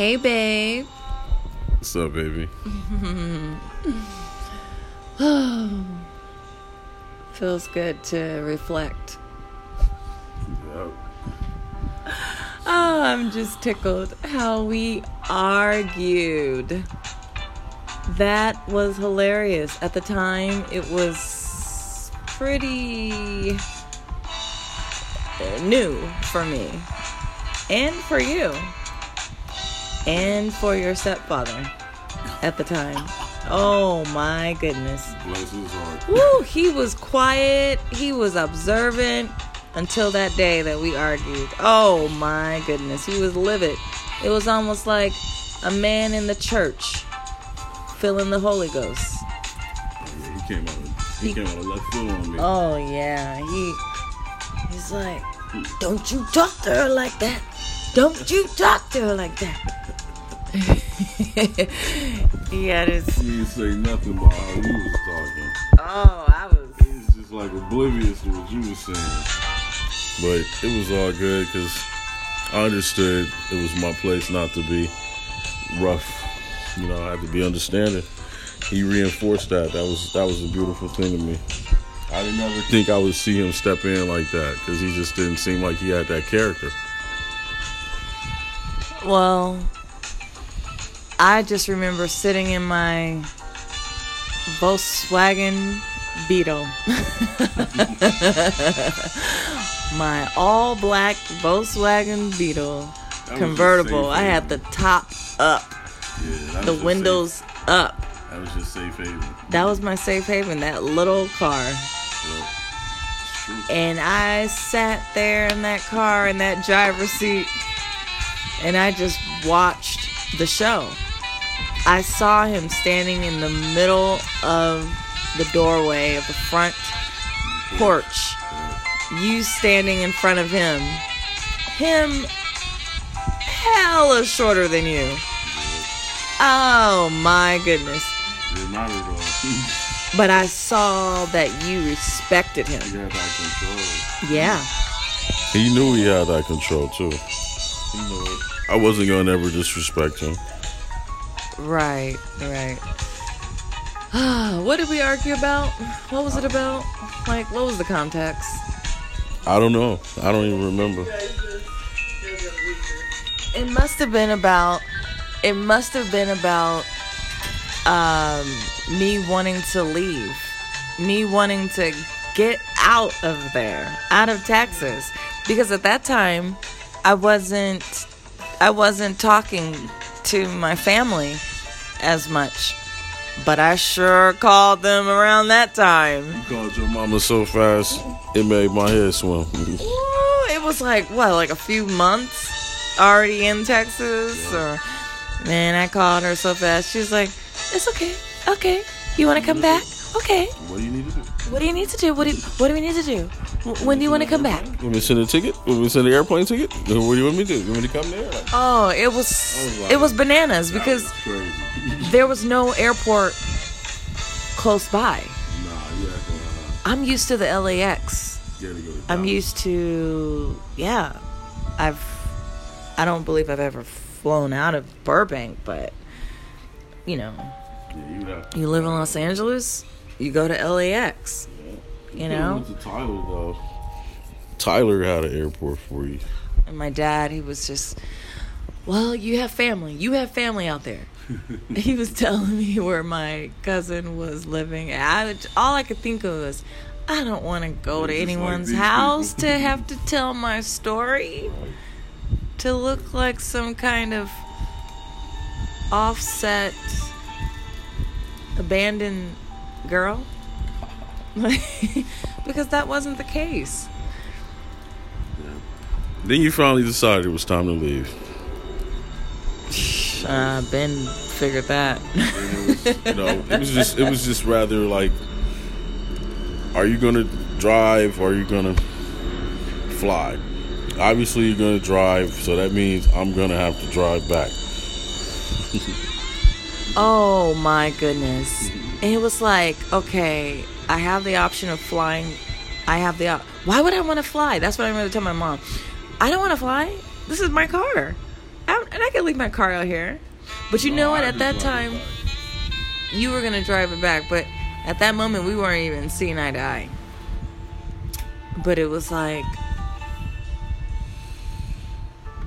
Hey, babe. What's up, baby? Feels good to reflect. Yep. Oh, I'm just tickled how we argued. That was hilarious. At the time, it was pretty uh, new for me and for you and for your stepfather at the time. Oh my goodness. Bless his heart. Woo, he was quiet, he was observant until that day that we argued. Oh my goodness, he was livid. It was almost like a man in the church filling the Holy Ghost. Yeah, he came out. He, He- came out of left field on me. Oh yeah, he he's like, "Don't you talk to her like that. Don't you talk to her like that." he had his didn't say nothing about how you was talking. Oh, I was He was just like oblivious to what you were saying. But it was all good because I understood it was my place not to be rough. You know, I had to be understanding. He reinforced that. That was that was a beautiful thing to me. I didn't ever think I would see him step in like that because he just didn't seem like he had that character. Well, I just remember sitting in my Volkswagen Beetle. my all black Volkswagen Beetle That convertible. I had the top up. Yeah, the windows up. That was just safe haven. That was my safe haven, that little car. Yeah. And I sat there in that car in that driver's seat and I just watched the show. I saw him standing in the middle of the doorway of the front porch. You standing in front of him. Him hella shorter than you. Oh my goodness. Didn't matter though. But I saw that you respected him. he had that control. Yeah. He knew he had that control too. He knew it. I wasn't gonna ever disrespect him. Right, right. what did we argue about? What was it about? Like, what was the context? I don't know. I don't even remember. It must have been about. It must have been about um, me wanting to leave, me wanting to get out of there, out of Texas, because at that time, I wasn't. I wasn't talking to my family as much, but I sure called them around that time. You called your mama so fast, it made my head swim. Ooh, it was like what, like a few months already in Texas, or man, I called her so fast. She's like, "It's okay, okay. You want to come back? Okay. what do you need to do? What do you need to do? What do you, What do we need to do? When do you want to come back?" You want me to send a ticket? You want me to send an airplane ticket? What do you want me to do? You want me to come there? Like, Oh, it was was like- it was bananas because was there was no airport close by. nah, to, uh, I'm used to the LAX. you to go I'm used to yeah. I've I don't believe I've ever flown out of Burbank, but you know, Yeah, you you live in Los Angeles, you go to LAX. You know? went to Tyler though. Tyler had an airport for you. And my dad, he was just well, you have family. You have family out there. he was telling me where my cousin was living. I all I could think of was I don't want to go to Just like anyone's house to have to tell my story. to look like some kind of offset abandoned girl because that wasn't the case Then you finally decided it was time to leave. uh ben figured that it was, you know, it was just it was just rather like, are you gonna drive or are you gonna fly? Obviously, you're gonna drive, so that means I'm gonna have to drive back. oh my goodness and it was like okay i have the option of flying i have the op- why would i want to fly that's what i'm going to tell my mom i don't want to fly this is my car I'm, and I could leave my car out here. But you No, know what? I At that time, you were gonna drive it back, but at that moment, we weren't even seeing eye to eye. But it was like,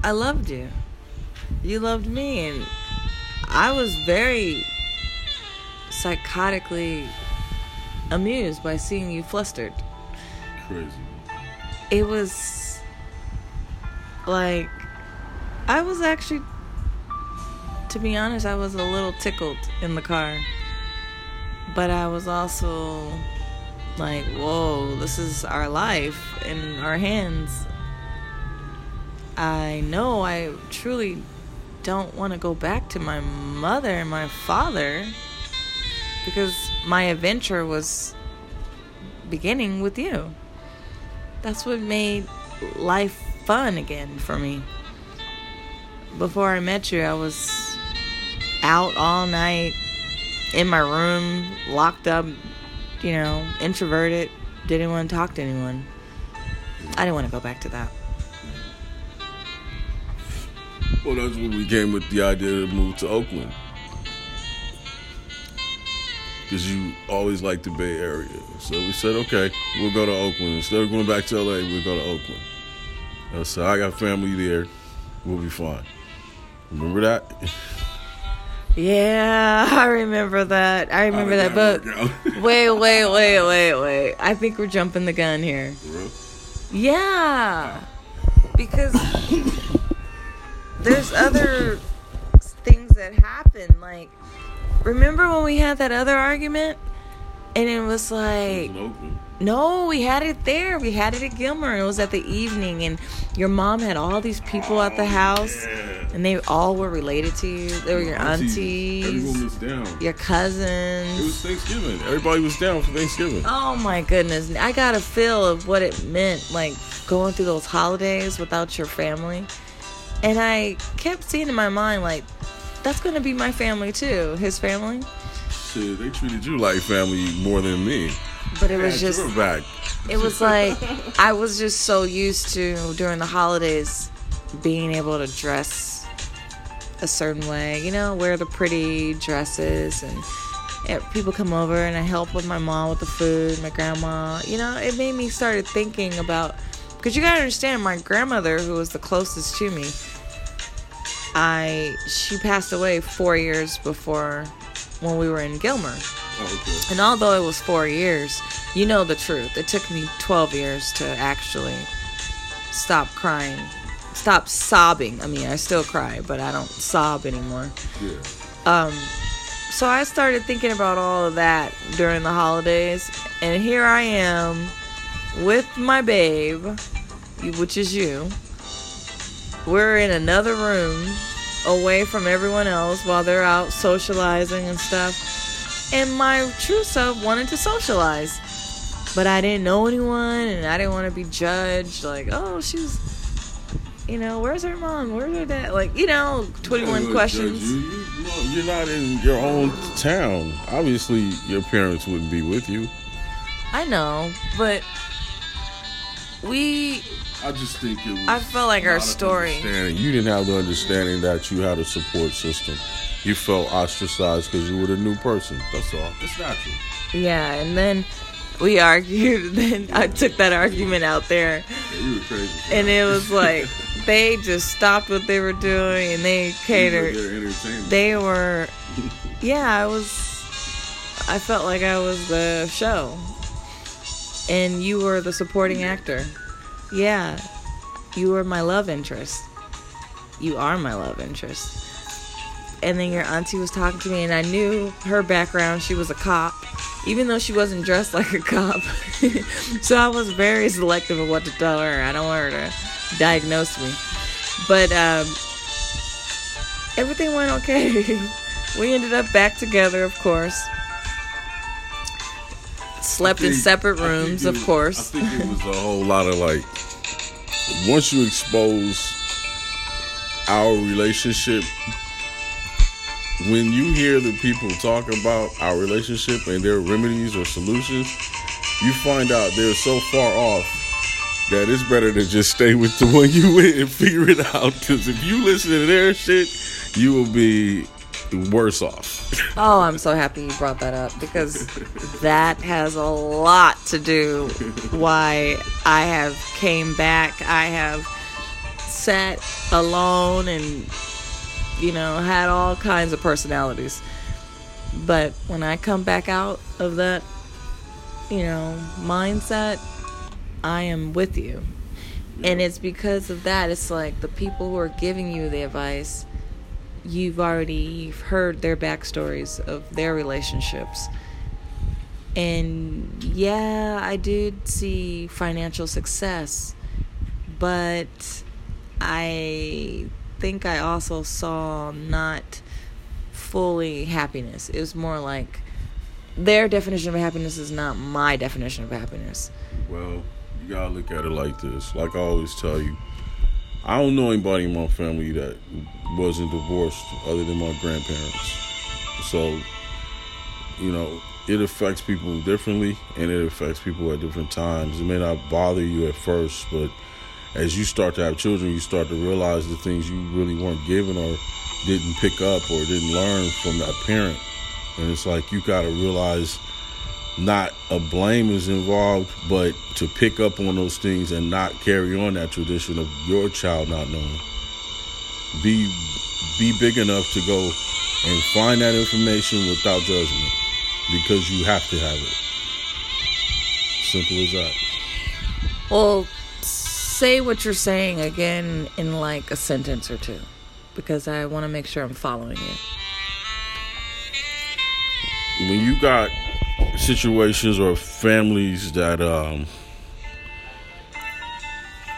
I loved you. You loved me, and I was very psychotically amused by seeing you flustered. crazy. It was like, I was actually, to be honest, I was a little tickled in the car. But I was also like, whoa, this is our life in our hands. I know I truly don't want to go back to my mother and my father because my adventure was beginning with you. That's what made life fun again for me. Before I met you, I was out all night in my room, locked up, you know, introverted, didn't want to talk to anyone. I didn't want to go back to that. Well, that's when we came with the idea to move to Oakland. Because you always liked the Bay Area. So we said, okay, we'll go to Oakland. Instead of going back to LA, we'll go to Oakland. I said, I got family there. We'll be fine. Remember that? Yeah, I remember that. I remember that, but that out? wait, wait, wait, wait, wait. I think we're jumping the gun here. Yeah, because there's other things that happen. Like, remember when we had that other argument, and it was like, was in Oakland. no, we had it there. We had it at Gilmer. It was at the evening, and your mom had all these people at the house, Yeah. and they all were related to you. They were your Aunties. Everyone was down. your cousins. It was. Thanksgiving. Everybody was down for Thanksgiving. Oh my goodness. I got a feel of what it meant, like going through those holidays without your family. And I kept seeing in my mind, like, that's going to be my family too, his family. Shit, they treated you like family more than me. But it was just, back. it was like, I was just so used to during the holidays being able to dress a certain way, you know, wear the pretty dresses and. and People come over and I help with my mom with the food, my grandma. You know, it made me started thinking about because you gotta understand, my grandmother, who was the closest to me, I she passed away four years before when we were in Gilmer. Oh, okay. And although it was four years, you know the truth. It took me 12 years to actually stop crying, stop sobbing. I mean, I still cry, but I don't sob anymore. Yeah. Um, so I started thinking about all of that during the holidays, and here I am with my babe, which is you. We're in another room away from everyone else while they're out socializing and stuff. And my true self wanted to socialize. But I didn't know anyone and I didn't want to be judged. Like, oh, she's, you know, where's her mom? Where's her dad? Like, you know, 21 questions. You, you're not in your own town. Obviously, your parents wouldn't be with you. I know, but we I just think it was. I felt like our story- You didn't have the understanding that you had a support system. You felt ostracized because you were the new person. That's all. It's natural. yeah, and then we argued. Then I took that argument out there, Yeah, you were crazy. and it was like they just stopped what they were doing and they catered. They were, yeah, I was. I felt like I was the show, and you were the supporting actor. Yeah, you were my love interest. You are my love interest. And then your auntie was talking to me, and I knew her background. She was a cop, even though she wasn't dressed like a cop. so I was very selective of what to tell her. I don't want her to diagnose me. But um, everything went okay. we ended up back together, of course. Slept I in separate rooms, of course. I think it was a whole lot of like, once you expose our relationship, when you hear the people talk about our relationship and their remedies or solutions, you find out they're so far off that it's better to just stay with the one you with and figure it out. Because if you listen to their shit, you will be worse off. Oh, I'm so happy you brought that up because that has a lot to do why I have came back. I have sat alone and you know had all kinds of personalities. But when I come back out of that, you know, mindset, I am with you. And it's because of that. It's like the people who are giving you the advice you've already heard their backstories of their relationships. And yeah, I did see financial success, but I think I also saw not fully happiness. It was more like their definition of happiness is not my definition of happiness. Well, you gotta look at it like this. Like I always tell you, I don't know anybody in my family that wasn't divorced other than my grandparents. So, you know, it affects people differently and it affects people at different times. It may not bother you at first, but as you start to have children, you start to realize the things you really weren't given or didn't pick up or didn't learn from that parent. And it's like you got to realize not a blame is involved, but to pick up on those things and not carry on that tradition of your child not knowing. Be be big enough to go and find that information without judgment because you have to have it. Simple as that. Well, say what you're saying again in like a sentence or two because I want to make sure I'm following you. When you got situations or families that um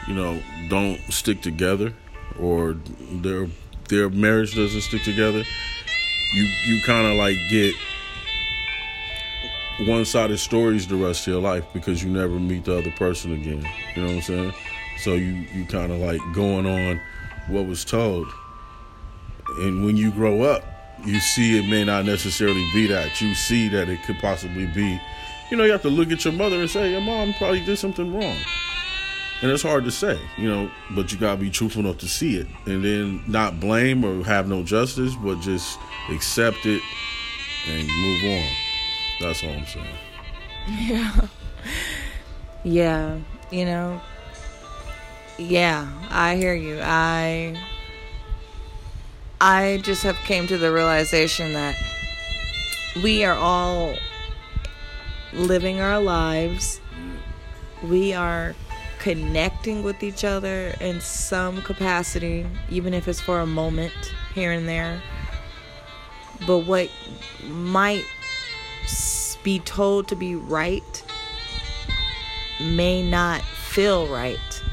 you know don't stick together or their their marriage doesn't stick together you you kind of like get one-sided stories the rest of your life because you never meet the other person again. You know what i'm saying? So you you kind of like going on what was told. And when you grow up you see it may not necessarily be that. You see that it could possibly be. You know, you have to look at your mother and say, Your mom probably did something wrong. And it's hard to say, you know, but you gotta be truthful enough to see it. And then not blame or have no justice, but just accept it and move on. That's all I'm saying. Yeah. Yeah. You know, yeah, I hear you. I I just have came to the realization that we are all living our lives. We are connecting with each other in some capacity, even if it's for a moment here and there. But what might be told to be right may not feel right.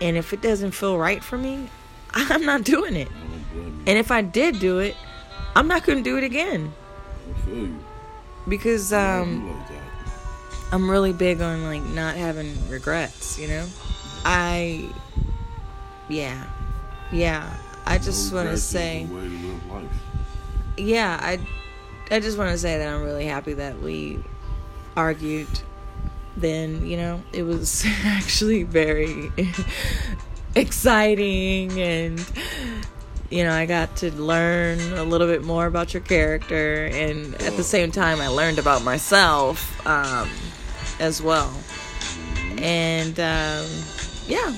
And if it doesn't feel right for me, I'm not doing it. And if I did do it, I'm not going to do it again. Because um, I'm really big on like not having regrets, you know? I yeah. Yeah. I just want to say Yeah, I I just want to say that I'm really happy that we argued then, you know. It was actually very exciting and you know, I got to learn a little bit more about your character, and at the same time, I learned about myself um, as well. And um, yeah.